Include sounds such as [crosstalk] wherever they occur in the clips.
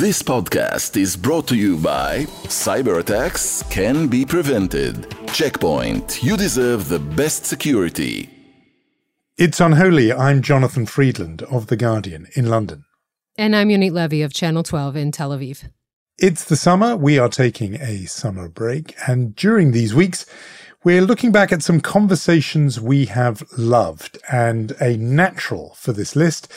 This podcast is brought to you by Cyber attacks can be prevented. Checkpoint, you deserve the best security. It's Unholy. I'm Jonathan Freedland of The Guardian in London. And I'm Yonit Levy of Channel 12 in Tel Aviv. It's the summer. We are taking a summer break. And during these weeks, we're looking back at some conversations we have loved. And a natural for this list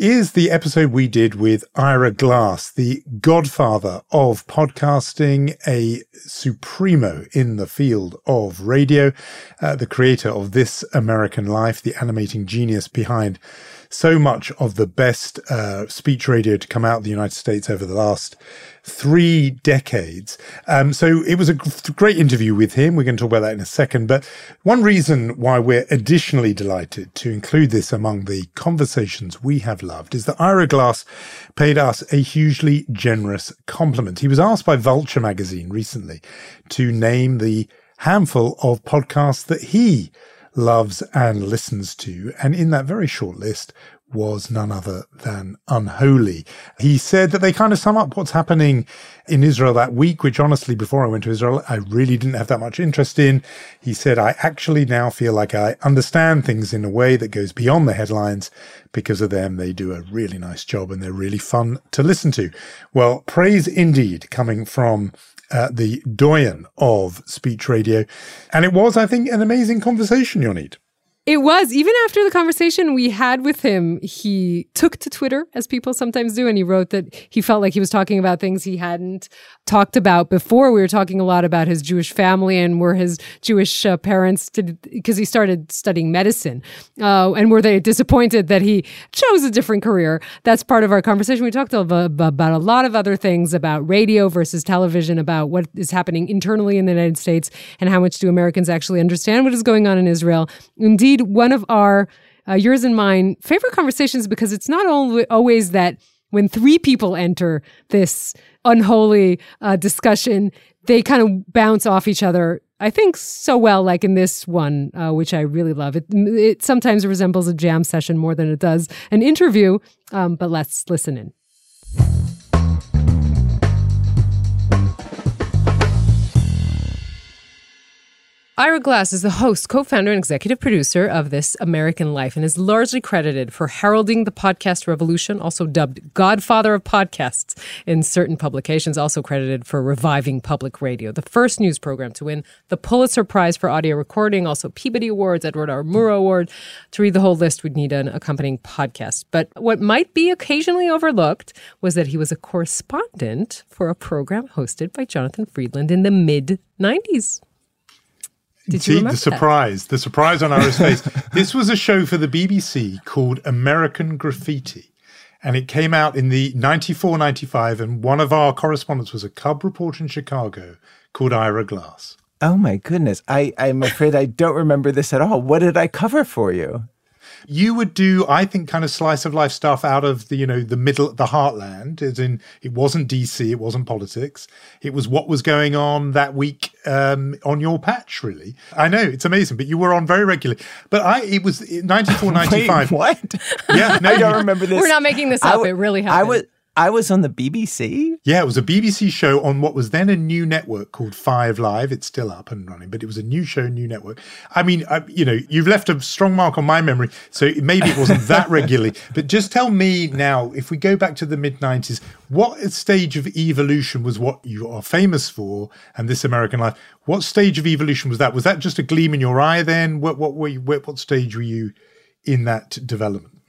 is the episode we did with Ira Glass, the godfather of podcasting, a supremo in the field of radio, uh, the creator of This American Life, the animating genius behind so much of the best uh, speech radio to come out of the United States over the last three decades. Um, so it was a great interview with him. We're going to talk about that in a second. But one reason why we're additionally delighted to include this among the conversations we have loved is that Ira Glass paid us a hugely generous compliment. He was asked by Vulture magazine recently to name the handful of podcasts that he loves and listens to. And in that very short list was none other than unholy. He said that they kind of sum up what's happening in Israel that week, which honestly, before I went to Israel, I really didn't have that much interest in. He said, I actually now feel like I understand things in a way that goes beyond the headlines. Because of them, they do a really nice job and they're really fun to listen to. Well, praise indeed coming from uh, the doyen of speech radio. And it was, I think, an amazing conversation, Yonit. It was. Even after the conversation we had with him, he took to Twitter, as people sometimes do, and he wrote that he felt like he was talking about things he hadn't talked about before. We were talking a lot about his Jewish family and were his Jewish uh, parents, because he started studying medicine. Uh, and were they disappointed that he chose a different career? That's part of our conversation. We talked about a lot of other things about radio versus television, about what is happening internally in the United States, and how much do Americans actually understand what is going on in Israel. Indeed, indeed one of our, uh, yours and mine, favorite conversations because it's not only always that when three people enter this unholy uh, discussion, they kind of bounce off each other. I think so well, like in this one, uh, which I really love. It, it sometimes resembles a jam session more than it does an interview, um, but let's listen in. Ira Glass is the host, co founder, and executive producer of This American Life and is largely credited for heralding the podcast revolution, also dubbed Godfather of Podcasts in certain publications, also credited for reviving public radio, the first news program to win the Pulitzer Prize for audio recording, also Peabody Awards, Edward R. Murrow Award. To read the whole list, we'd need an accompanying podcast. But what might be occasionally overlooked was that he was a correspondent for a program hosted by Jonathan Freedland in the mid 90s. Did See, the surprise, that? the surprise on Ira's face. [laughs] this was a show for the BBC called American Graffiti. And it came out in the 94, 95. And one of our correspondents was a cub reporter in Chicago called Ira Glass. Oh my goodness. I, I'm afraid I don't remember this at all. What did I cover for you? You would do, I think, kind of slice of life stuff out of the, you know, the middle, the heartland. As in, it wasn't DC, it wasn't politics. It was what was going on that week um, on your patch, really. I know it's amazing, but you were on very regularly. But I, it was [laughs] 94, 95. Wait, what? Yeah, no, [laughs] I don't remember this. We're not making this up. W- it really happened. I was. I was on the BBC. Yeah, it was a BBC show on what was then a new network called Five Live. It's still up and running, but it was a new show, new network. I mean, I, you know, you've left a strong mark on my memory, so maybe it wasn't that [laughs] regularly. But just tell me now, if we go back to the mid '90s, what stage of evolution was what you are famous for, and This American Life? What stage of evolution was that? Was that just a gleam in your eye then? What what were you, what stage were you in that development?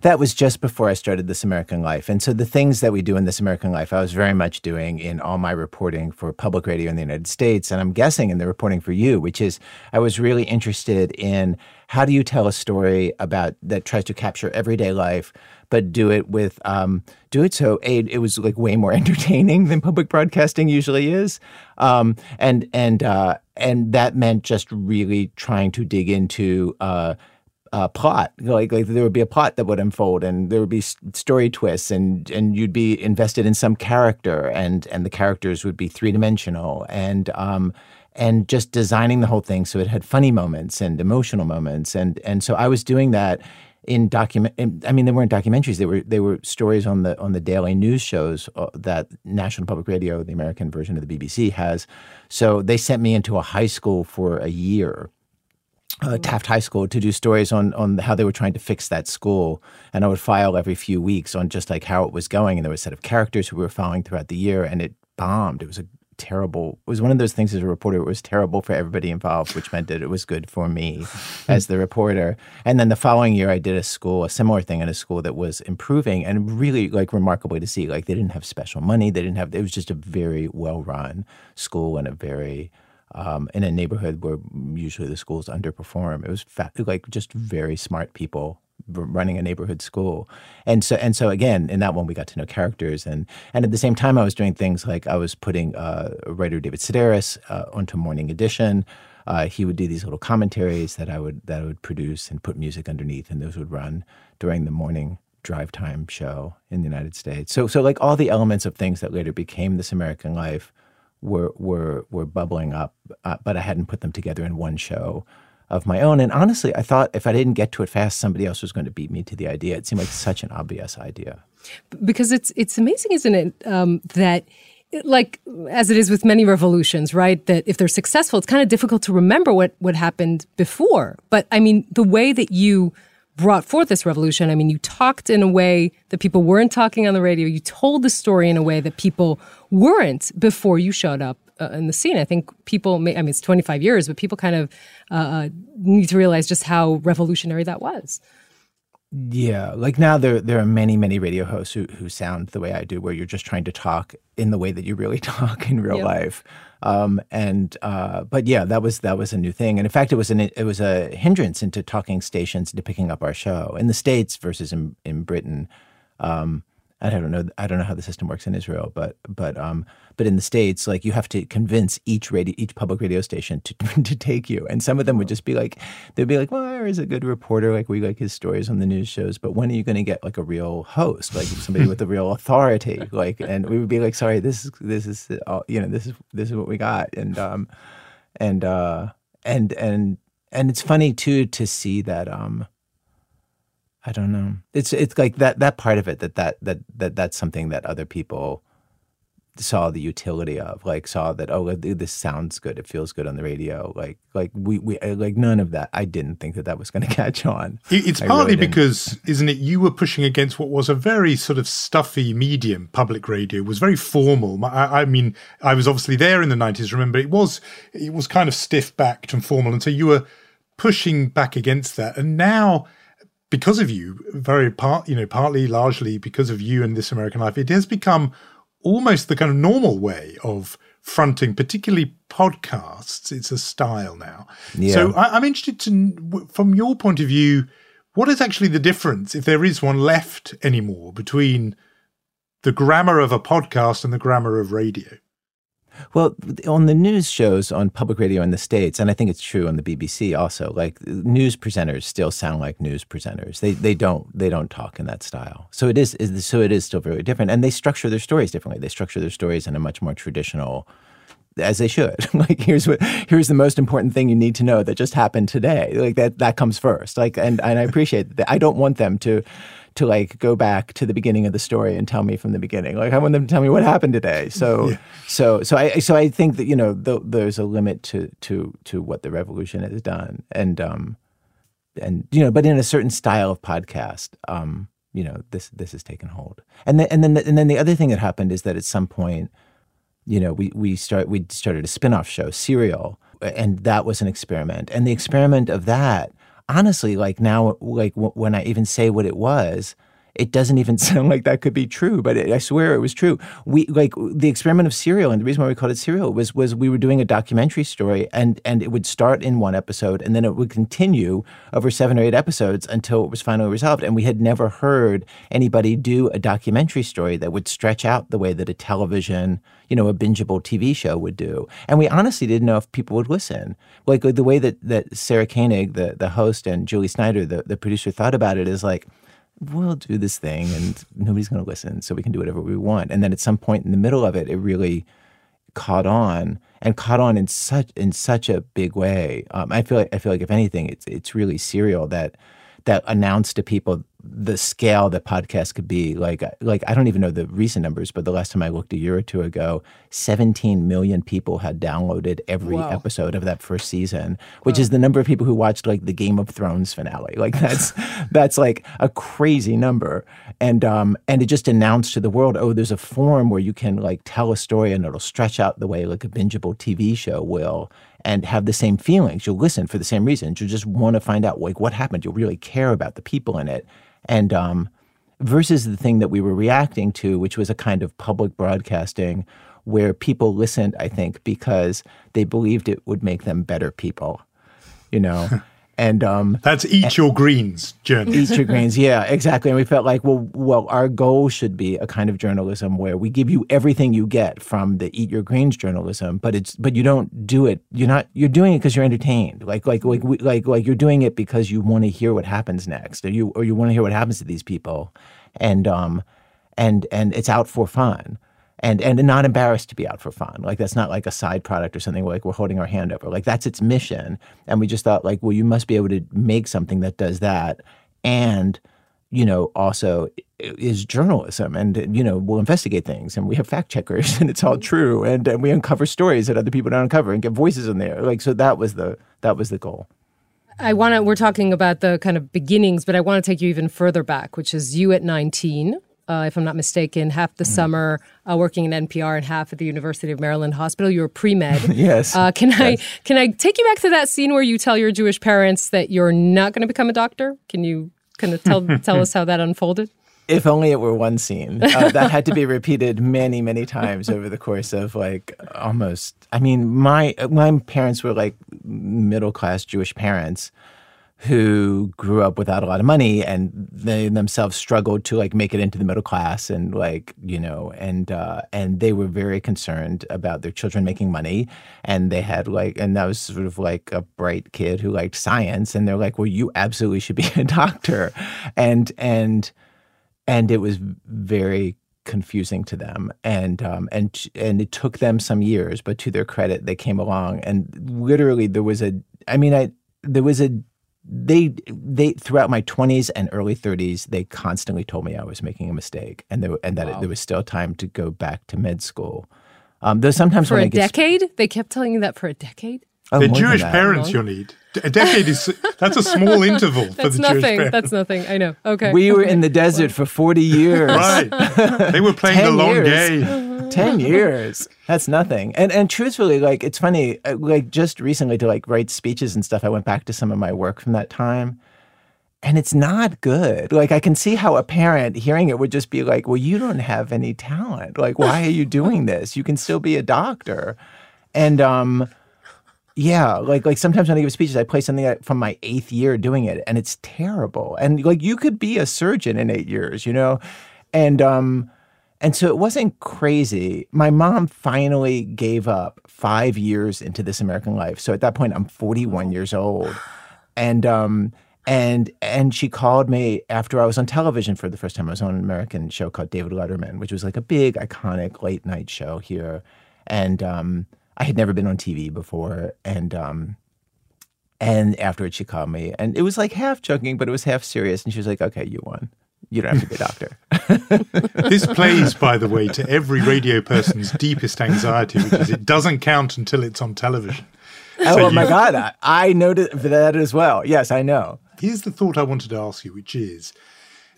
That was just before I started This American Life. And so the things that we do in This American Life, I was very much doing in all my reporting for public radio in the United States. And I'm guessing in the reporting for you, which is I was really interested in how do you tell a story about that tries to capture everyday life, but do it with um, do it so a, it was like way more [laughs] entertaining than public broadcasting usually is, um, and and uh, and that meant just really trying to dig into uh, uh, plot. Like, like there would be a plot that would unfold, and there would be story twists, and and you'd be invested in some character, and and the characters would be three dimensional, and um, and just designing the whole thing so it had funny moments and emotional moments, and and so I was doing that. in document. I mean, they weren't documentaries. They were they were stories on the on the daily news shows uh, that National Public Radio, the American version of the BBC, has. So they sent me into a high school for a year. Uh, Taft High School to do stories on on how they were trying to fix that school, and I would file every few weeks on just like how it was going, and there was a set of characters who we were following throughout the year, and it bombed. It was a terrible. It was one of those things as a reporter. It was terrible for everybody involved, which meant that it was good for me [laughs] as the reporter. And then the following year, I did a school, a similar thing in a school that was improving and really like remarkably to see. Like they didn't have special money. They didn't have. It was just a very well run school and a very um, in a neighborhood where usually the schools underperform. It was fa- like just very smart people running a neighborhood school. And so and so again in that one we got to know characters. And and at the same time i was doing things like i was putting uh, writer david sedaris uh, onto morning edition. Uh, he would do these little commentaries that i would that i would produce and put music underneath and those would run during the morning drive time show in the united states. So so like all the elements of things that later became this american life were were were bubbling up uh, but i hadn't put them together in one show of my own. And honestly, I thought if I didn't get to it fast, somebody else was going to beat me to the idea. It seemed like such an obvious idea. Because it's it's amazing, isn't it, um, that like as it is with many revolutions, right? That if they're successful, it's kind of difficult to remember what what happened before. But I mean, the way that you brought forth this revolution. I mean, you talked in a way that people weren't talking on the radio. You told the story in a way that people weren't before you showed up uh, in the scene. I think people, may, I mean, it's 25 years, but people kind of uh, uh, need to realize just how revolutionary that was. Yeah, like now there there are many many radio hosts who who sound the way I do, where you're just trying to talk in the way that you really [laughs] talk in real yep. life. Um, and uh, but yeah, that was that was a new thing, and in fact, it was an it was a hindrance into talking stations into picking up our show in the states versus in in Britain. Um, I don't know. I don't know how the system works in Israel, but but um, but in the states, like you have to convince each radio, each public radio station to [laughs] to take you, and some of them would just be like, they'd be like, well, is a good reporter? Like we like his stories on the news shows, but when are you going to get like a real host, like somebody with a real authority? [laughs] Like, and we would be like, sorry, this is this is all, you know this is this is what we got, and um, and uh, and and and it's funny too to see that um I don't know. It's it's like that that part of it that that that that that's something that other people saw the utility of like saw that oh this sounds good. It feels good on the radio. Like like we we uh, like none of that. I didn't think that that was going [laughs] to catch on. It's I partly really because isn't it you were pushing against what was a very sort of stuffy medium public radio. Was very formal. I, I, mean i was obviously there in the 90s remember it was it was kind of stiff backed and formal and so you were pushing back against that. And now because of you, very part, you know, partly largely because of you and This American Life, it has become almost the kind of normal way of fronting, particularly podcasts. It's a style now. Yeah. So I, am interested to, from your point of view, what is actually the difference, if there is one left anymore, between the grammar of a podcast and the grammar of radio? Well, on the news shows on public radio in the States, and I think it's true on the BBC also, like news presenters still sound like news presenters. They they don't they don't talk in that style. So it is, is so it is still very different. And they structure their stories differently. They structure their stories in a much more traditional as they should. [laughs] like here's what here's the most important thing you need to know that just happened today. Like that that comes first. Like and and I appreciate that. I don't want them to to like go back to the beginning of the story and tell me from the beginning. Like I want them to tell me what happened today. [laughs] So yeah. so so I so I think that you know the, there's a limit to to to what the revolution has done and um and you know but in a certain style of podcast um you know this this has taken hold. And then and then the, and then the other thing that happened is that at some point you know we we start we started a spin-off show Serial and that was an experiment. And the experiment of that honestly, like now, like w- when I even say what it was, it doesn't even [laughs] sound like that could be true, but it, I swear it was true. We like the experiment of serial, and the reason why we called it serial was was we were doing a documentary story, and and it would start in one episode, and then it would continue over seven or eight episodes until it was finally resolved. And we had never heard anybody do a documentary story that would stretch out the way that a television, you know, a bingeable TV show would do. And we honestly didn't know if people would listen. Like, like the way that that Sarah Koenig, the the host, and Julie Snyder, the the producer, thought about it is like we'll do this thing and nobody's going to listen, so we can do whatever we want. And then at some point in the middle of it, it really caught on and caught on in such in such a big way. Um, I feel like I feel like if anything, it's it's really serial that that announced to people the scale that podcasts could be. Like, like I don't even know the recent numbers, but the last time I looked a year or two ago, 17 million people had downloaded every episode of that first season, which is the number of people who watched like the Game of Thrones finale. Like that's [laughs] that's like a crazy number. And um and it just announced to the world, oh, there's a form where you can like tell a story and it'll stretch out the way like a bingeable TV show will and have the same feelings. You'll listen for the same reasons. you'll just want to find out like what happened. You'll really care about the people in it. And um versus the thing that we were reacting to, which was a kind of public broadcasting where people listened, I think, because they believed it would make them better people, you know? [laughs] and um, That's eat your greens journey. eat your [laughs] greens, Yeah, exactly. And we felt like, well, well, our goal should be a kind of journalism where we give you everything you get from the eat your greens journalism, but it's but you don't do it. You're not. You're doing it because you're entertained. Like like like we, like like you're doing it because you want to hear what happens next, or you or you want to hear what happens to these people, and um, and and it's out for fun. And, and not embarrassed to be out for fun. Like that's not like a side product or something like we're holding our hand over. Like that's its mission. And we just thought like, well, you must be able to make something that does that and you know also is journalism and you know we'll investigate things and we have fact checkers [laughs] and it's all true and, and we uncover stories that other people don't uncover and get voices in there like so that was the that was the goal I want to, we're talking about the kind of beginnings, but I want to take you even further back, which is you at 19, uh, if I'm not mistaken, half the summer uh, working in NPR and half at the University of Maryland Hospital. You were pre med. [laughs] Yes. Uh, can I can I take you back to that scene where you tell your Jewish parents that you're not going to become a doctor? Can you kind of tell [laughs] tell us how that unfolded? if only it were one scene uh, that had to be repeated many many times over the course of like almost i mean my my parents were like middle class jewish parents who grew up without a lot of money and they themselves struggled to like make it into the middle class and like you know and uh and they were very concerned about their children making money. And they had like and that was sort of like a bright kid who liked science and they're like well you absolutely should be [laughs] a doctor. And and and it was very confusing to them. And um and and it took them some years but to their credit they came along. And literally there was a i mean i there was a they they throughout my 20s and early 30s they constantly told me i was making a mistake and there and that it, there was still time to go back to med school um there's sometimes For when a I get, A decade? They kept telling you that for a decade? oh, They're more than Jewish parents you'll need. A decade is that's a small [laughs] interval for That's the Jewish nothing. parents. That's nothing. I know. Okay. we were in the desert for 40 years Right. They were playing [laughs] the long years. game. [laughs] 10 [laughs] years. That's nothing. And and truthfully like it's funny uh, like just recently to like write speeches and stuff i went back to some of my work from that time. And it's not good. Like i can see how a parent hearing it would just be like well you don't have any talent. Like why are you doing [laughs] this? You can still be a doctor. And um yeah like like sometimes when i give speeches i play something from my eighth year doing it and it's terrible. And like you could be a surgeon in eight years you know? And um and so it wasn't crazy. My mom finally gave up five years into this American life. So at that point, I'm 41 years old, and um, and and she called me after I was on television for the first time. I was on an American show called David Letterman, which was like a big, iconic late night show here, and um, I had never been on TV before, and um, and afterwards she called me, and it was like half joking, but it was half serious, and she was like, "Okay, you won." You don't have to be a doctor. [laughs] This plays, by the way, to every radio person's deepest anxiety, which is it doesn't count until it's on television. Oh, So oh my you- God. I, I noted that as well. Yes, I know. Here's the thought I wanted to ask you, which is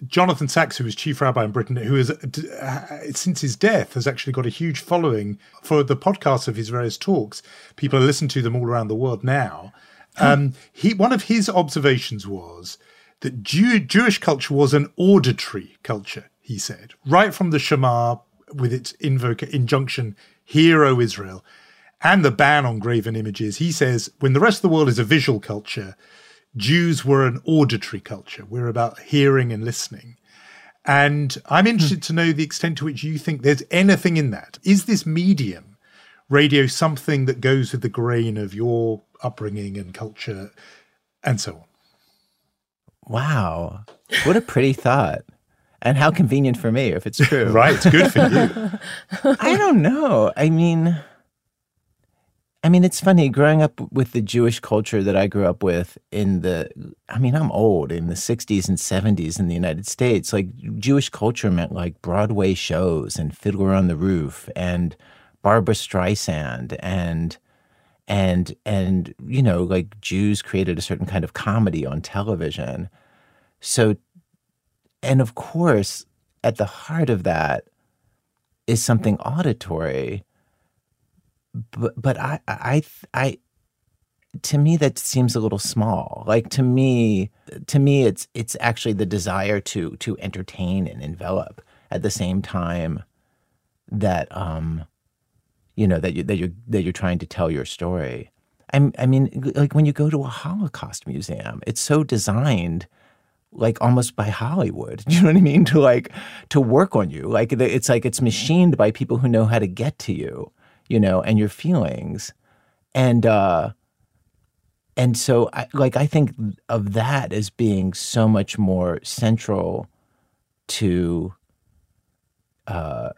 Jonathan Sacks, who was chief rabbi in Britain, who has, uh, since his death, has actually got a huge following for the podcasts of his various talks. People are listening to them all around the world now. Um, he one of his observations was that Jew, Jewish culture was an auditory culture. He said right from the Shema with its invoca injunction, "Hear, O Israel," and the ban on graven images. He says when the rest of the world is a visual culture, Jews were an auditory culture. We're about hearing and listening. And I'm interested to know the extent to which you think there's anything in that. Is this medium, radio, something that goes with the grain of your upbringing and culture and so on? Wow. What a pretty thought. And how convenient for me if it's true. [laughs] Right, it's good for you. [laughs] I don't know. I mean, I mean, it's funny growing up with the Jewish culture that I grew up with in the, I mean, I'm old in the 60s and 70s in the United States. Like, Jewish culture meant like Broadway shows and Fiddler on the Roof and Barbra Streisand and, and, and, you know, like Jews created a certain kind of comedy on television. So, and of course, at the heart of that is something auditory but but I I I to me that seems a little small. Like to me to me it's it's actually the desire to to entertain and envelop at the same time that um you know that you that you that you're trying to tell your story. I I mean like when you go to a Holocaust museum, it's so designed like almost by Hollywood. [laughs] You know what I mean? To like to work on you. Like it's like it's machined by people who know how to get to you you know, and your feelings. And uh and so I like I think of that as being so much more central to uh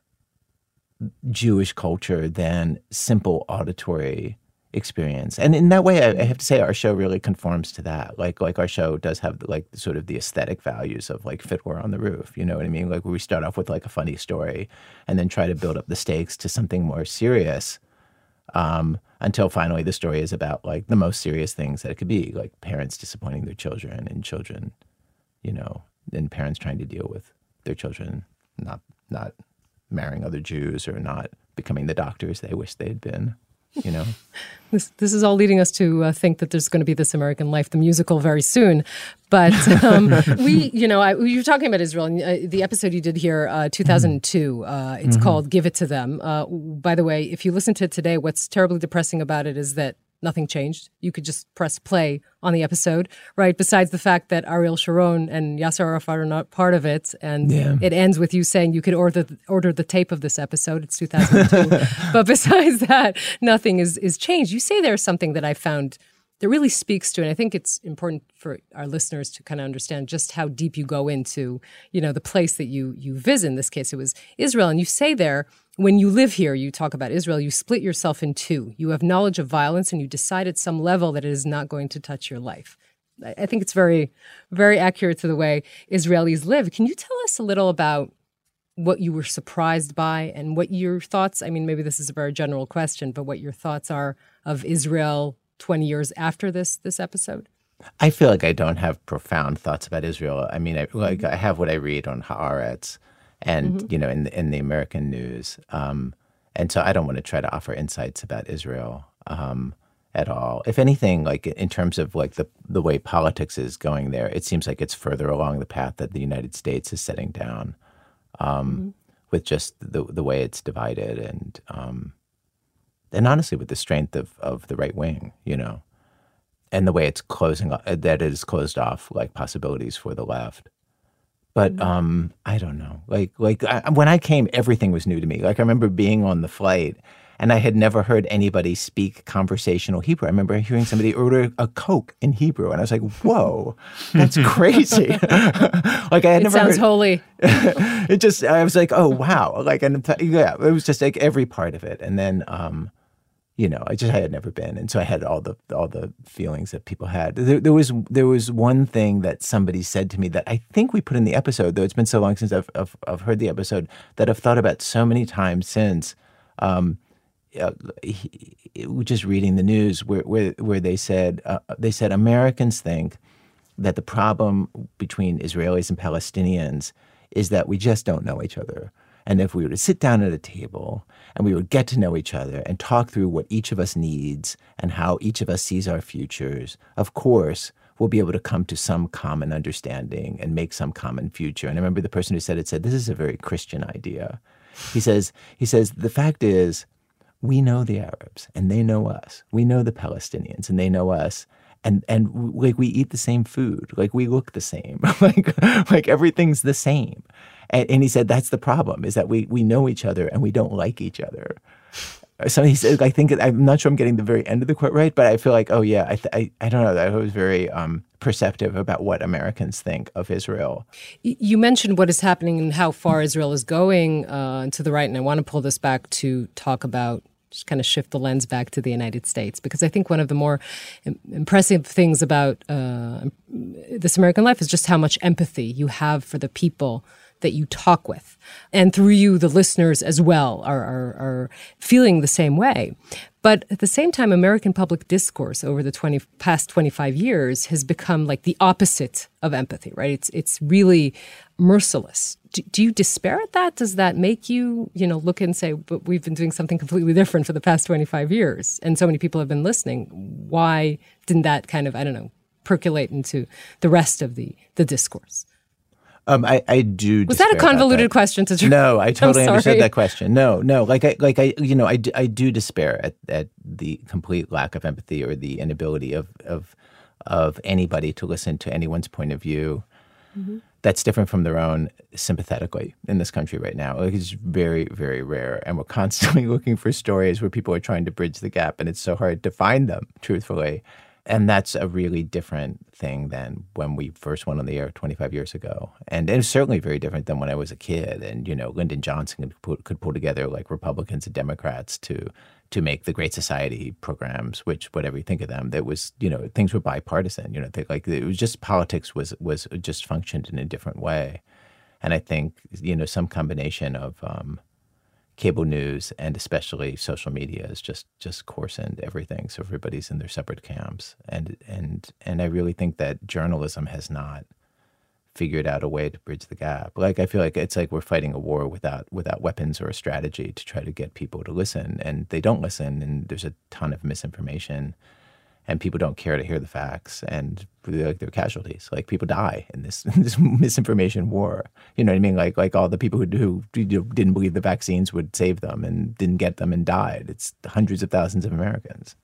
Jewish culture than simple auditory experience. And in that way, I, I, have to say our show really conforms to that. Like like our show does have like sort of the aesthetic values of like Fiddler on the Roof. You know what I mean? Like we start off with like a funny story and then try to build up the stakes to something more serious. Um, until finally the story is about like the most serious things that it could be, like parents disappointing their children and children, you know, and parents trying to deal with their children not not marrying other Jews or not becoming the doctors they wish they had been you know? [laughs] This this is all leading us to uh, think that there's going to be this American Life the musical very soon. But [laughs] um, we you know I, you were talking about Israel and uh, the episode you did here uh, 2002 uh, it's mm-hmm. called Give It to Them. Uh, by the way if you listen to it today what's terribly depressing about it is that nothing changed. You could just press play on the episode, right? Besides the fact that Ariel Sharon and Yasser Arafat are not part of it, and yeah. it ends with you saying you could order order the tape of this episode. It's 2002, [laughs] but besides that, nothing is is changed. You say there's something that I found that really speaks to, and I think it's important for our listeners to kind of understand just how deep you go into, you know, the place that you you visit. In this case, it was Israel, and you say there when you live here, you talk about Israel, you split yourself in two. You have knowledge of violence and you decide at some level that it is not going to touch your life. I think it's very, very accurate to the way Israelis live. Can you tell us a little about what you were surprised by and what your thoughts, I mean, maybe this is a very general question, but what your thoughts are of Israel 20 years after this this episode? I feel like I don't have profound thoughts about Israel. I mean, I, like mm-hmm. I have what I read on Haaretz, and mm-hmm. you know in the, in the American news. Um, and so I don't want to try to offer insights about Israel um, at all. If anything, like in terms of like the the way politics is going there, it seems like it's further along the path that the United States is setting down, um, mm-hmm. with just the the way it's divided and um, and honestly with the strength of of the right wing, you know, and the way it's closing that it is closed off like possibilities for the left. But mm-hmm. um, I don't know. Like like I, when I came, everything was new to me. Like I remember being on the flight, and I had never heard anybody speak conversational Hebrew. I remember hearing somebody order a Coke in Hebrew, and I was like, "Whoa, that's [laughs] crazy!" [laughs] like I had it never. Sounds heard, holy. [laughs] it just I was like, "Oh wow!" Like and yeah, it was just like every part of it, and then um, you know, I just I had never been, and so I had all the all the feelings that people had. There, there, was there was one thing that somebody said to me that I think we put in the episode, though it's been so long since I've I've, I've heard the episode that I've thought about so many times since. Um, uh, he, just reading the news where where, where they said uh, they said Americans think that the problem between Israelis and Palestinians is that we just don't know each other. And if we were to sit down at a table and we would get to know each other and talk through what each of us needs and how each of us sees our futures, of course, we'll be able to come to some common understanding and make some common future. And I remember the person who said it said, This is a very Christian idea. He says, he says, the fact is, we know the Arabs and they know us. We know the Palestinians and they know us. And and like we eat the same food, like we look the same, [laughs] like like everything's the same. And, and he said that's the problem is that we we know each other and we don't like each other. So he said, I think I'm not sure I'm getting the very end of the quote right, but I feel like, oh yeah, I I, I don't know. I was very um, perceptive about what Americans think of Israel. You mentioned what is happening and how far Israel is going uh, to the right, and I want to pull this back to talk about just kind of shift the lens back to the United States because I think one of the more impressive things about uh, this American life is just how much empathy you have for the people that you talk with. And through you, the listeners as well are, are, are feeling the same way. But at the same time, American public discourse over the 20, past 25 years has become like the opposite of empathy, right? It's, it's really merciless. Do, do you despair at that? Does that make you, you know, look and say, but we've been doing something completely different for the past 25 years and so many people have been listening. Why didn't that kind of, I don't know, percolate into the rest of the, the discourse? Um, I, I do. Was that a convoluted that. question to? Try? No, I totally understood that question. No, no, like I, like I, you know, I, do, I do despair at, at the complete lack of empathy or the inability of of of anybody to listen to anyone's point of view mm-hmm. that's different from their own sympathetically in this country right now. Like it's very, very rare, and we're [laughs] constantly looking for stories where people are trying to bridge the gap, and it's so hard to find them, truthfully and that's a really different thing than when we first went on the air 25 years ago. And it's certainly very different than when i was a kid. And you know lyndon johnson could, put, could pull together like republicans and democrats to to make the great society programs which whatever you think of them that was you know things were bipartisan. You know they, like it was just politics was was just functioned in a different way. And i think you know some combination of um, cable news and especially social media has just just coarsened everything. So everybody's in their separate camps, and and and I really think that journalism has not figured out a way to bridge the gap. Like I feel like it's like we're fighting a war without without weapons or a strategy to try to get people to listen, and they don't listen, and there's a ton of misinformation and people don't care to hear the facts and like they're casualties. Like people die in this, in [laughs] this misinformation war. You know what i mean? Like like all the people who, who didn't believe the vaccines would save them and didn't get them and died. It's hundreds of thousands of americans.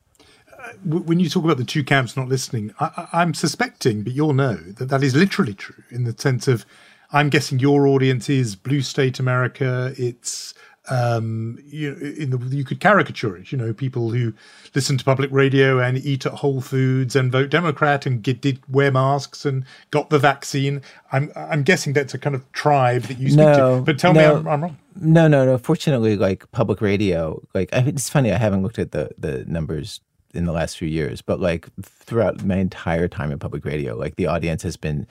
Uh, when you talk about the two camps not listening I, i'm suspecting but you'll know that that is literally true in the sense of i'm guessing your audience is blue state america. It's um, you in the you could caricature it. You know, people who listen to public radio and eat at Whole Foods and vote Democrat and get, did wear masks and got the vaccine. I'm I'm guessing that's a kind of tribe that you speak no, to. But tell no, me I'm, I'm, wrong. No, no, no. Fortunately, like public radio, like I it's funny. I haven't looked at the the numbers in the last few years, but like throughout my entire time in public radio, like the audience has been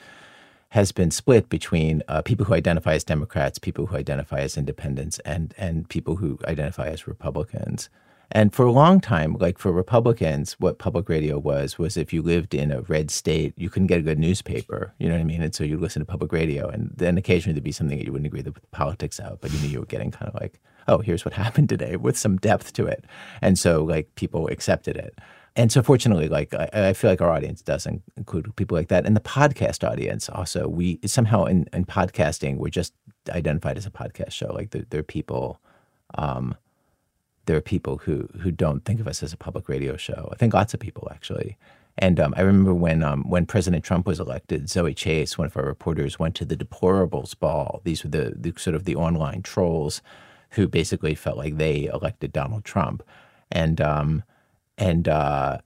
has been split between uh, people who identify as Democrats, people who identify as independents, and and people who identify as Republicans. And for a long time, like for Republicans, what public radio was was if you lived in a red state, you couldn't get a good newspaper. You know what I mean? And so you'd listen to public radio, and then occasionally there'd be something that you wouldn't agree with the politics of, but you knew you were getting kind of like, oh, here's what [laughs] happened today with some depth to it. And so like people accepted it. And so, fortunately, like I, I, feel like our audience does include people like that, and the podcast audience also. We somehow in, in podcasting, we're just identified as a podcast show. Like there, there are people, um, there are people who who don't think of us as a public radio show. I think lots of people actually. And um, I remember when um, when President Trump was elected, Zoe Chase, one of our reporters, went to the deplorables ball. These were the, the sort of the online trolls who basically felt like they elected Donald Trump, and um, and uh,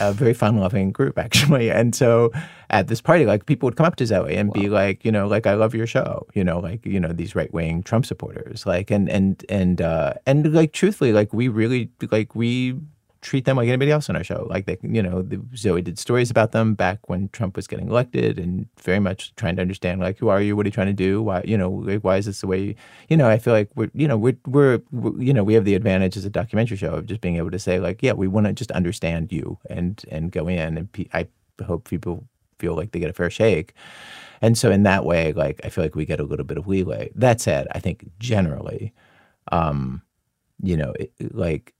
a very fun-loving group [laughs] actually. And so at this party, like people would come up to Zoe and wow. be like, you know, like I love your show, you know, like you know these right-wing Trump supporters, like and and and uh, and like truthfully, like we really like we treat them like anybody else on our show. Like they, you know, the, Zoe did stories about them back when Trump was getting elected, and very much trying to understand like who are you, what are you trying to do, why, you know, like, why is this the way? You, you know, I feel like we're, you know, we're, we're, we're, you know, we have the advantage as a documentary show of just being able to say like, yeah, we want to just understand you and and go in, and pe- I hope people feel like they get a fair shake. And so in that way, like I feel like we get a little bit of leeway. That said, I think generally, um, you know, it, like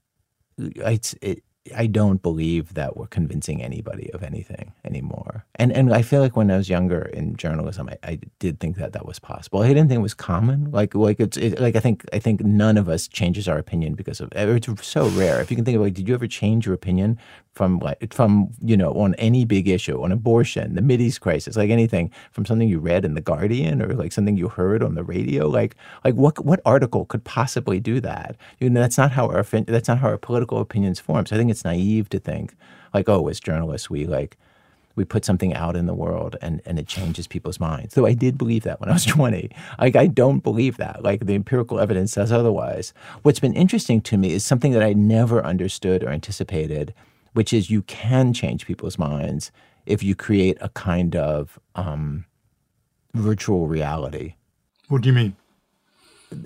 it's it, I don't believe that we're convincing anybody of anything anymore. And and I feel like when I was younger in journalism, I, I did think that that was possible. I didn't think it was common. Like like it's it, like I think I think none of us changes our opinion because of it's so rare. If you can think of like, did you ever change your opinion from like from you know on any big issue, on abortion, the Mideast crisis, like anything from something you read in the Guardian or like something you heard on the radio? Like like what what article could possibly do that? You know, that's not how our that's not how our political opinions form. So I think it's naive to think like oh, as journalists we like we put something out in the world and, and it changes people's minds. Though I did believe that when I was [laughs] 20. Like, I don't believe that. Like, the empirical evidence says otherwise. What's been interesting to me is something that I never understood or anticipated, which is you can change people's minds if you create a kind of um, virtual reality. What do you mean?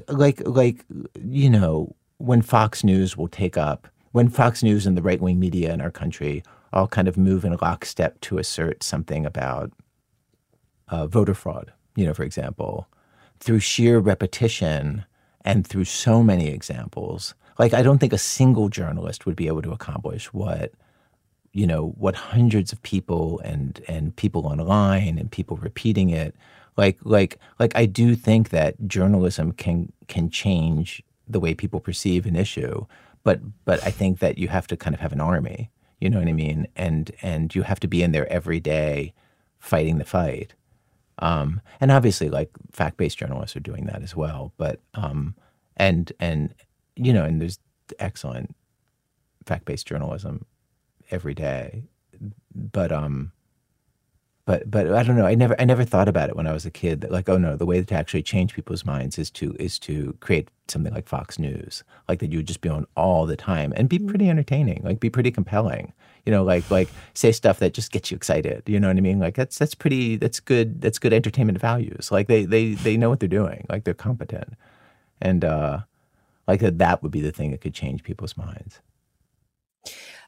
Like, like, you know, when Fox News will take up, when Fox News and the right wing media in our country all kind of move in lockstep to assert something about uh, voter fraud, you know, for example, through sheer repetition and through so many examples. Like, I don't think a single journalist would be able to accomplish what, you know, what hundreds of people and and people online and people repeating it. Like, like, like, I do think that journalism can can change the way people perceive an issue, but but I think that you have to kind of have an army you know what I mean? And and you have to be in there every day fighting the fight. Um, and obviously, like fact-based journalists are doing that as well. But um, and and you know, and there's excellent fact-based journalism every day. But um, but but I don't know. I never I never thought about it when I was a kid. That like, oh no, the way to actually change people's minds is to is to create something like Fox News, like that you would just be on all the time and be mm-hmm. pretty entertaining, like be pretty compelling. You know, like like say stuff that just gets you excited. You know what I mean? Like that's that's pretty that's good that's good entertainment values. Like they they they know what they're doing. Like they're competent, and uh, like that that would be the thing that could change people's minds.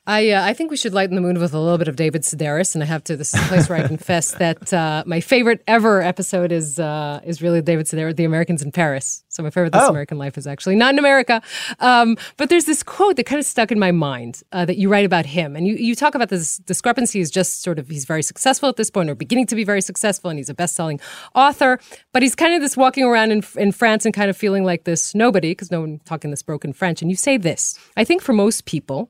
I uh, I think we should lighten the mood with a little bit of David Sedaris, and I have to. This is the place where I confess [laughs] that uh, my favorite ever episode is uh, is really David Sedaris, The Americans in Paris. So my favorite This oh. American Life is actually not in America, um, but there's this quote that kind of stuck in my mind uh, that you write about him, and you you talk about this discrepancy. Is just sort of he's very successful at this point, or beginning to be very successful, and he's a best selling author, but he's kind of this walking around in in France and kind of feeling like this nobody because no one talking this broken French. And you say this, I think for most people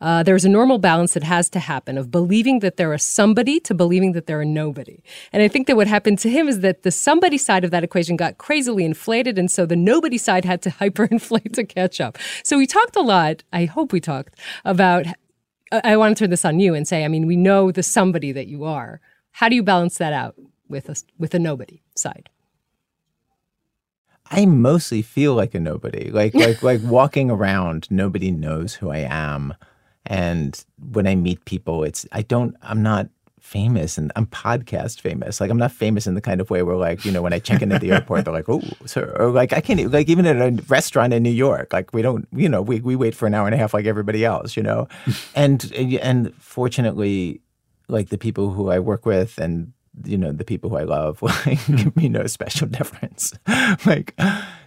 uh, there's a normal balance that has to happen of believing that they're somebody to believing that there are nobody. And I think that what happened to him is that the somebody side of that equation got crazily inflated. And so the nobody side had to [laughs] hyperinflate to catch up. So we talked a lot, I hope we talked, about. I want to turn this on you and say, I mean, we know the somebody that you are. How do you balance that out with a, with a nobody side? I mostly feel like a nobody. Like like like walking around, nobody knows who I am. And when I meet people, it's I don't I'm not famous and I'm podcast famous. Like I'm not famous in the kind of way where like, you know, when I check in at the [laughs] airport, they're like, oh, sir. Or like I can't like even at a restaurant in New York, like we don't, you know, we, we wait for an hour and a half like everybody else, you know? [laughs] and and fortunately, like the people who I work with and you know the people who I love [laughs] like give me no special difference. like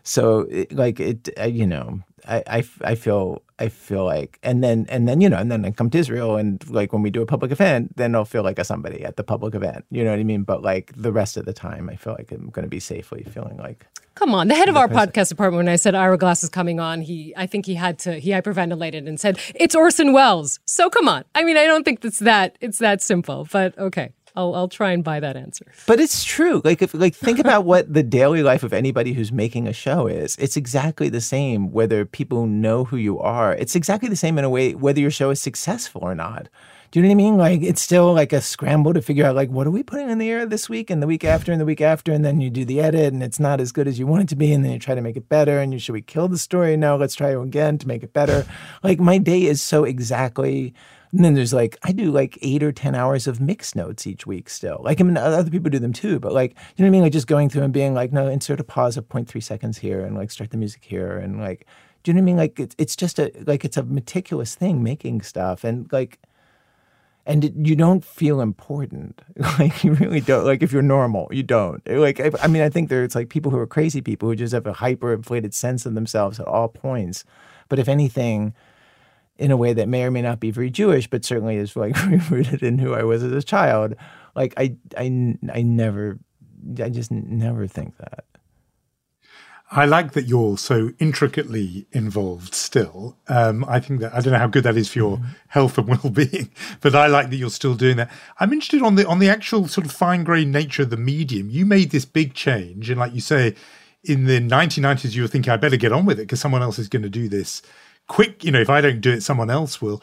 so like it uh, you know I, I, I feel I feel like and then and then you know and then I come to Israel and like when we do a public event then I'll feel like a somebody at the public event you know what I mean but like the rest of the time I feel like I'm going to be safely feeling like Come on, the head of our podcast department. When I said Ira Glass is coming on, he I think he had to he hyperventilated and said it's Orson Welles. So come on. I mean, I don't think that's that it's that simple, but okay. I'll I'll try and buy that answer. But it's true. Like if like think about [laughs] what the daily life of anybody who's making a show is. It's exactly the same whether people know who you are. It's exactly the same in a way whether your show is successful or not. Do you know what I mean? Like it's still like a scramble to figure out like what are we putting in the air this week and the week after and the week after and then you do the edit and it's not as good as you want it to be and then you try to make it better and you should we kill the story? No, let's try it again to make it better. [laughs] Like my day is so exactly and then there's like I do like eight or ten hours of mix notes each week still. Like I mean other people do them too, but like you know what I mean? Like just going through and being like, no, insert a pause of 0.3 seconds here and like start the music here and like do you know what I mean? Like it's it's just a like it's a meticulous thing making stuff and like and it, you don't feel important [laughs] like you really don't like if you're normal you don't like I, I mean i think there's like people who are crazy people who just have a hyper inflated sense of themselves at all points but if anything in a way that may or may not be very Jewish, but certainly is like [laughs] rooted in who I was as a child. Like I, I, I never, I just never think that. I like that you're so intricately involved still. Um, I think that I don't know how good that is for your mm-hmm. health and [laughs] well-being, but I like that you're still doing that. I'm interested on the on the actual sort of fine-grained nature of the medium. You made this big change, and like you say, in the 1990s, you were thinking, "I better get on with it because someone else is going to do this quick, you know, if I don't do it, someone else will.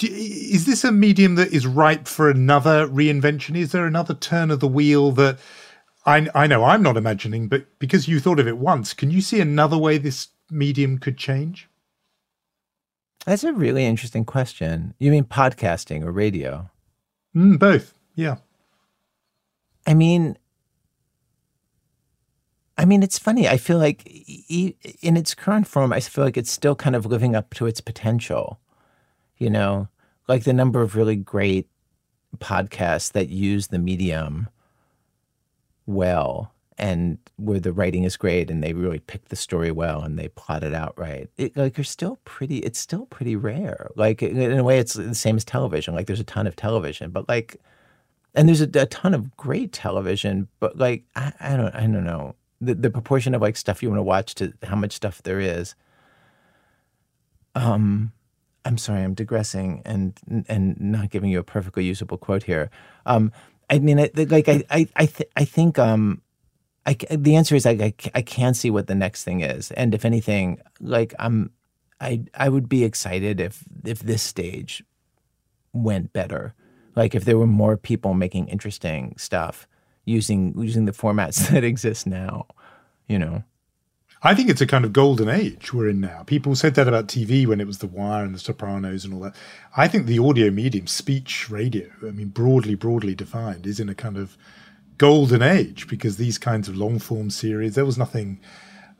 is this a medium that is ripe for another reinvention? Is there another turn of the wheel that I, I know I'm not imagining, but because you thought of it once, can you see another way this medium could change? That's a really interesting question. You mean podcasting or radio? Mm, both, yeah. I mean, I mean, it's funny. I feel like in its current form, I feel like it's still kind of living up to its potential. You know, like the number of really great podcasts that use the medium well and where the writing is great and they really pick the story well and they plot it out right. It, like you're still pretty. It's still pretty rare. Like in a way, it's the same as television. Like there's a ton of television, but like, and there's a, a ton of great television, but like I, I don't I don't know the, the proportion of like stuff you want to watch to how much stuff there is. Um, I'm sorry, I'm digressing and and not giving you a perfectly usable quote here. Um, I mean, I, like I I I, th- I think um, I the answer is I I can't see what the next thing is, and if anything, like I'm I I would be excited if if this stage went better, like if there were more people making interesting stuff using using the formats [laughs] that exist now, you know. I think it's a kind of golden age we're in now. People said that about TV when it was The Wire and The Sopranos and all that. I think the audio medium, speech, radio, I mean, broadly, broadly defined, is in a kind of golden age because these kinds of long form series, there was nothing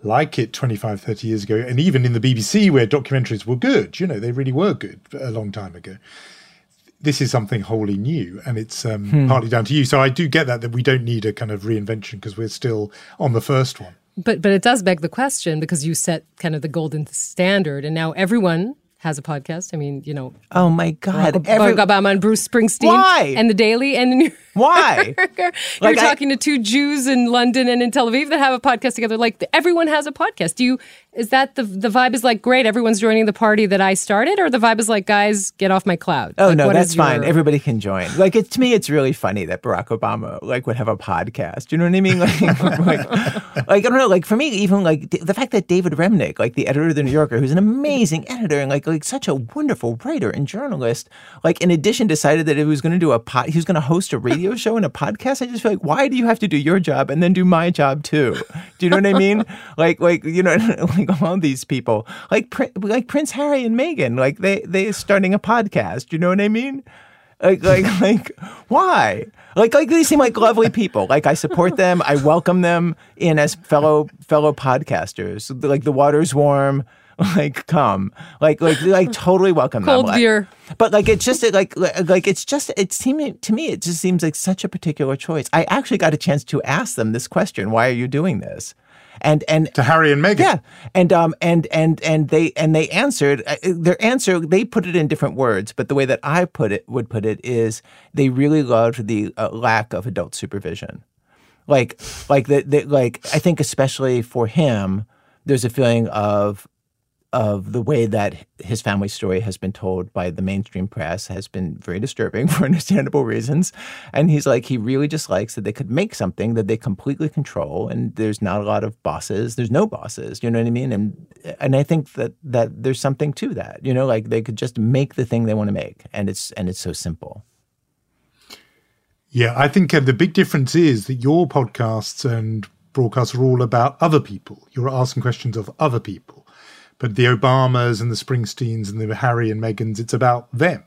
like it 25, 30 years ago. And even in the BBC, where documentaries were good, you know, they really were good a long time ago this is something wholly new and it's um, hmm. partly down to you. So I do get that, that we don't need a kind of reinvention because we're still on the first one. But, but it does beg the question because you set kind of the golden standard and now everyone has a podcast. I mean, you know. Oh my God. Barack, Every, Barack Obama and Bruce Springsteen. Why? And the Daily and the New Why? [laughs] You're like talking I, to two Jews in London and in Tel Aviv that have a podcast together. Like everyone has a podcast. Do you is that the the vibe is like great, everyone's joining the party that I started, or the vibe is like, guys, get off my cloud? Oh like, no, that's fine. Your... Everybody can join. Like it, to me, it's really funny that Barack Obama like would have a podcast. You know what I mean? [laughs] Like, like, like I don't know. Like for me, even like the fact that David Remnick, like the editor of the New Yorker, who's an amazing editor and like like such a wonderful writer and journalist, like in addition decided that he was going to do a pod, he was going to host a radio show and a podcast. I just feel like why do you have to do your job and then do my job too? Do you know what I mean? [laughs] Like like you know [laughs] like all these people like like Prince Harry and Meghan, like they they are starting a podcast. Do You know what I mean? Like like [laughs] like why? Like like they seem like lovely people. Like I support them. I welcome them in as fellow fellow podcasters. Like the water's warm [laughs] like come like like like totally welcome cold them. beer but like it's just like like it's just it seeming to me it just seems like such a particular choice i actually got a chance to ask them this question why are you doing this and and to Harry and Meghan. Yeah, and um and and and they and they answered uh, their answer. They put it in different words, but the way that I put it would put it is they really loved the uh, lack of adult supervision, like like the, the like I think especially for him, there's a feeling of of the way that his family story has been told by the mainstream press has been very disturbing [laughs] for understandable reasons. And he's like, he really just likes that they could make something that they completely control, and there's not a lot of bosses. There's no bosses. You know what I mean? And and I think that that there's something to that. You know, like they could just make the thing they want to make, and it's and it's so simple. Yeah, I think uh, the big difference is that your podcasts and broadcasts are all about other people. You're asking questions of other people but the Obamas and the Springsteens and the Harry and Meghans, it's about them.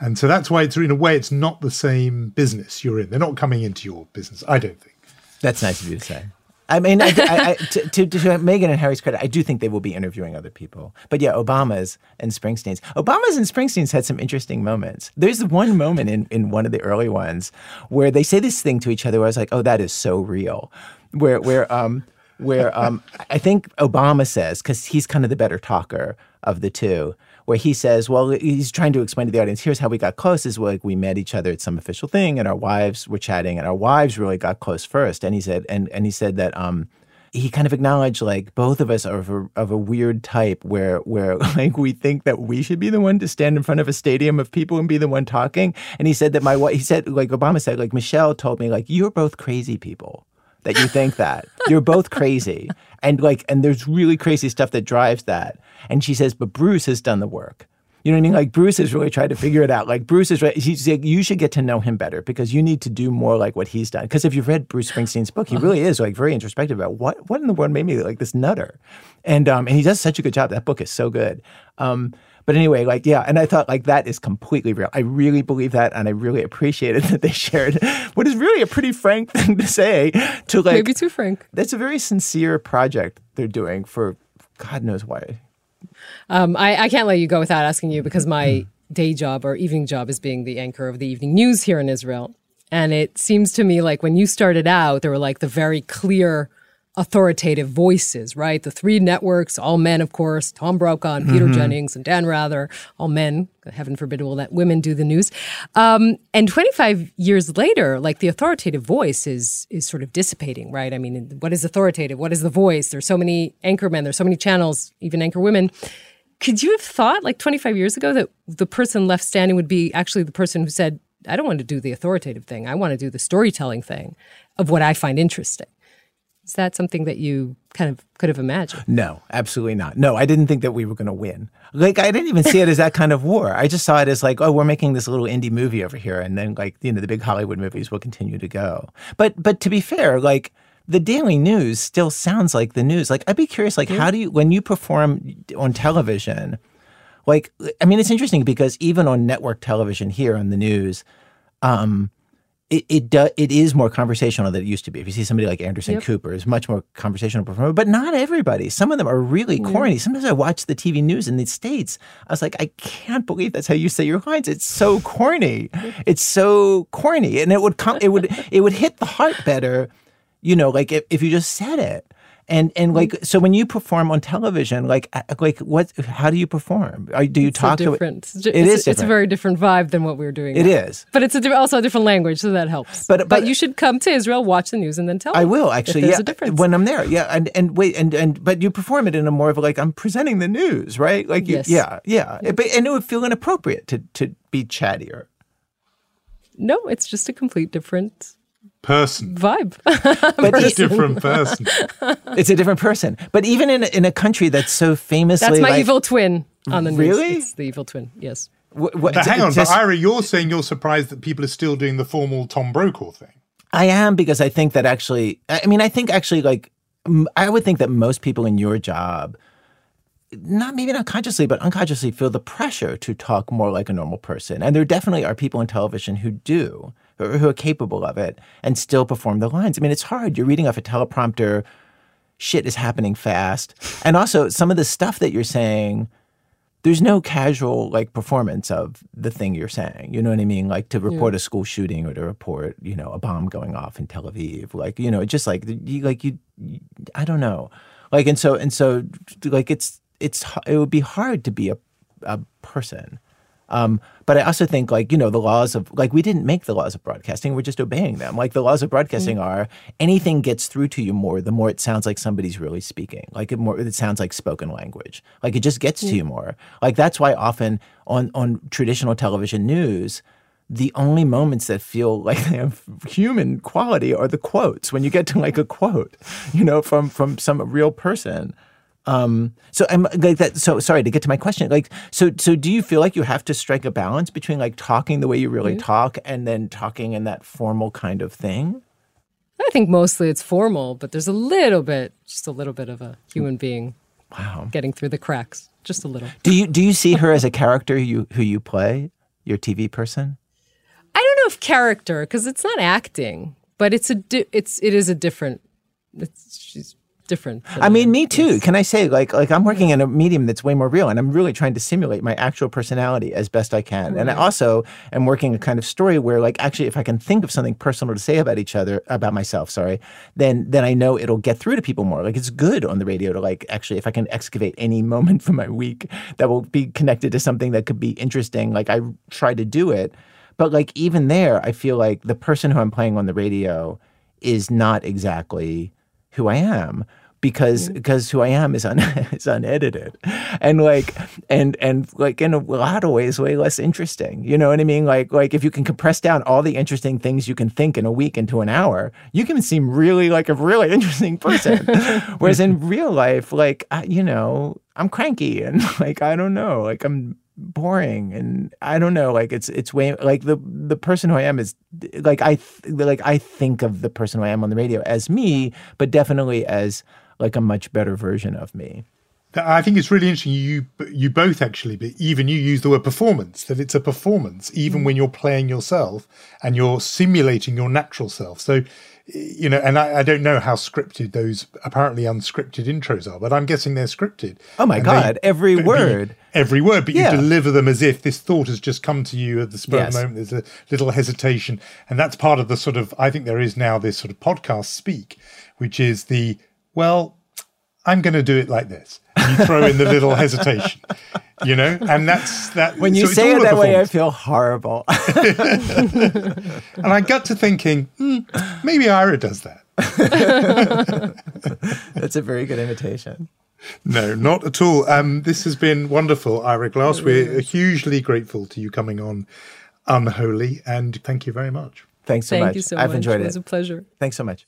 And so that's why it's in a way it's not the same business you're in. They're not coming into your business, I don't think. That's nice of you to say. I mean, I, I, I, to, to, to, Meghan and Harry's credit, I do think they will be interviewing other people. But yeah, Obama's and Springsteen's. Obama's and Springsteen's had some interesting moments. There's one moment in, in one of the early ones where they say this thing to each other where I was like, oh, that is so real. Where, where, um, where um, I think Obama says, because he's kind of the better talker of the two, where he says, well, he's trying to explain to the audience, here's how we got close is like we met each other at some official thing and our wives were chatting and our wives really got close first. And he said, and, and he said that, um, he kind of acknowledged like both of us are of a, of a weird type where where [laughs] like we think that we should be the one to stand in front of a stadium of people and be the one talking and he said that my wife he said like obama said like michelle told me like you're both crazy people that you think that. You're both crazy. And like and there's really crazy stuff that drives that. And she says, "But Bruce has done the work." You know what I mean? Like Bruce has really tried to figure it out. Like Bruce is right. He's like, you should get to know him better because you need to do more like what he's done. Because if you've read Bruce Springsteen's book, he uh-huh. really is like very introspective about what what in the world made me like this nutter, and um and he does such a good job. That book is so good. Um, but anyway, like, yeah, and I thought like that is completely real. I really believe that, and I really appreciated [laughs] that they shared what is really a pretty frank thing to say. To like, maybe too frank. That's a very sincere project they're doing for God knows why. Um, I, I can't let you go without asking you because my day job or evening job is being the anchor of the evening news here in Israel. And it seems to me like when you started out, there were like the very clear authoritative voices, right? The three networks, all men, of course, Tom Brokaw and Peter mm-hmm. Jennings and Dan Rather, all men. Heaven forbid will let women do the news. Um, and 25 years later, like the authoritative voice is is sort of dissipating, right? I mean, what is authoritative? What is the voice? There's so many anchor men, there's so many channels, even anchor women. Could you have thought, like 25 years ago, that the person left standing would be actually the person who said, I don't want to do the authoritative thing. I want to do the storytelling thing of what I find interesting. Is that something that you kind of could have imagined? No, absolutely not. No, I didn't think that we were going to win. Like, I didn't even see it as that kind of war. I just saw it as like, oh, we're making this little indie movie over here, and then like, you know, the big Hollywood movies will continue to go. But, but to be fair, like, the daily news still sounds like the news. Like, I'd be curious, like, how do you when you perform on television? Like, I mean, it's interesting because even on network television here on the news, um, it it, do, it is more conversational than it used to be. If you see somebody like Anderson yep. Cooper, is much more conversational performer, but not everybody. Some of them are really corny. Yeah. Sometimes I watch the TV news in the states. I was like, I can't believe that's how you say your lines. It's so corny. It's so corny, and it would come. It would it would hit the heart better. You know, like if, if you just said it. And and like so when you perform on television, like uh, like what? How do you perform? Do you it's talk different. to? It it's, is. It's a very different vibe than what we are doing. It now. is, but it's a, also a different language, so that helps. But, but, but you should come to Israel, watch the news, and then tell. Me. I will actually. yeah, a difference. when I'm there. Yeah, and and wait, and and but you perform it in a more of like I'm presenting the news, right? Like you, yes. yeah, yeah, yeah. But, and it would feel inappropriate to to be chattier. No, it's just a complete different person. Vibe. [laughs] But it's a different person. [laughs] It's a different person. But even in, in a country that's so famously that's my like, evil twin on the news. Really? It's the evil twin yes. What, what, but hang on just, but ira you're saying you're surprised that people are still doing the formal tom brokaw thing. I am because i think that actually i mean i think actually like i would think that most people in your job not maybe not consciously, but unconsciously feel the pressure to talk more like a normal person. And there definitely are people in television who do who are capable of it and still perform the lines. I mean, it's hard. You're reading off a teleprompter, shit is happening fast. [laughs] And also, some of the stuff that you're saying, there's no casual like performance of the thing you're saying. You know what I mean? Like to report yeah. a school shooting or to report, you know, a bomb going off in Tel Aviv. Like, you know, just like you like you, you I don't know. Like and so and so like it's it's it would be hard to be a a person um, but I also think, like, you know, the laws of, like, we didn't make the laws of broadcasting, we're just obeying them. Like, the laws of broadcasting mm-hmm. are anything gets through to you more, the more it sounds like somebody's really speaking. Like, it more, it sounds like spoken language. Like, it just gets mm-hmm. to you more. Like, that's why often on, on traditional television news, the only moments that feel like they have human quality are the quotes when you get to like a quote, you know, from from some real person. Um, so I'm like that. So sorry to get to my question. Like, so so do you feel like you have to strike a balance between like talking the way you really mm-hmm. talk and then talking in that formal kind of thing? I think mostly it's formal, but there's a little bit, just a little bit of a human being. Wow. Getting through the cracks, just a little. Do you do you see her as a character you who you play, your TV person? I don't know if character because it's not acting, but it's a di- it's it is a different. It's she's different. I mean, me too. Can I say like like I'm working in a medium that's way more real, and I'm really trying to simulate my actual personality as best I can. Right. And I also am working a kind of story where like actually, if I can think of something personal to say about each other, about myself, sorry, then then I know it'll get through to people more. Like it's good on the radio to like actually, if I can excavate any [laughs] moment from my week that will be connected to something that could be interesting, like I try to do it. But like even there, I feel like the person who I'm playing on the radio is not exactly who I am because because who I am is un, [laughs] is unedited, and like and and like in a lot of ways way less interesting. You know what I mean? Like like if you can compress down all the interesting things you can think in a week into an hour, you can seem really like a really [laughs] interesting person. Whereas in real life, like I, you know, I'm cranky and [laughs] like I don't know, like I'm boring and I don't know like it's it's way like the the person who I am is like I like I think of the person who I am on the radio as me but definitely as like a much better version of me. I think it's really interesting. You you both actually, but even you use the word performance. That it's a performance, even mm. when you're playing yourself and you're simulating your natural self. So, you know, and I, I, don't know how scripted those apparently unscripted intros are, but I'm guessing they're scripted. Oh my god, they, every word, every word. But yeah. you deliver them as if this thought has just come to you at the spur yes. of the moment. There's a little hesitation, and that's part of the sort of. I think there is now this sort of podcast speak, which is the well. I'm going to do it like this And you throw in the little hesitation, [laughs] you know, and that's that. When you so say it that way, I feel horrible. [laughs] [laughs] and I got to thinking, mm, maybe Ira does that. [laughs] that's a very good imitation. No, not at all. Um, this has been wonderful, Ira Glass. We're hugely grateful to you coming on Unholy, and thank you very much. Thanks so thank much. You so I've much. enjoyed it. It was a pleasure. Thanks so much.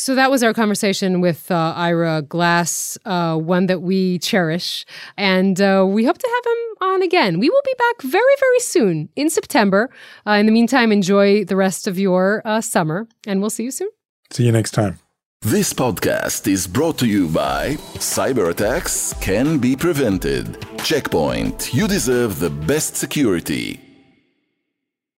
So that was our conversation with uh, Ira Glass, uh, one that we cherish. And uh, we hope to have him on again. We will be back very, very soon in September. Uh, in the meantime, enjoy the rest of your uh, summer, and we'll see you soon. See you next time. This podcast is brought to you by Cyber attacks can be prevented. Checkpoint, you deserve the best security.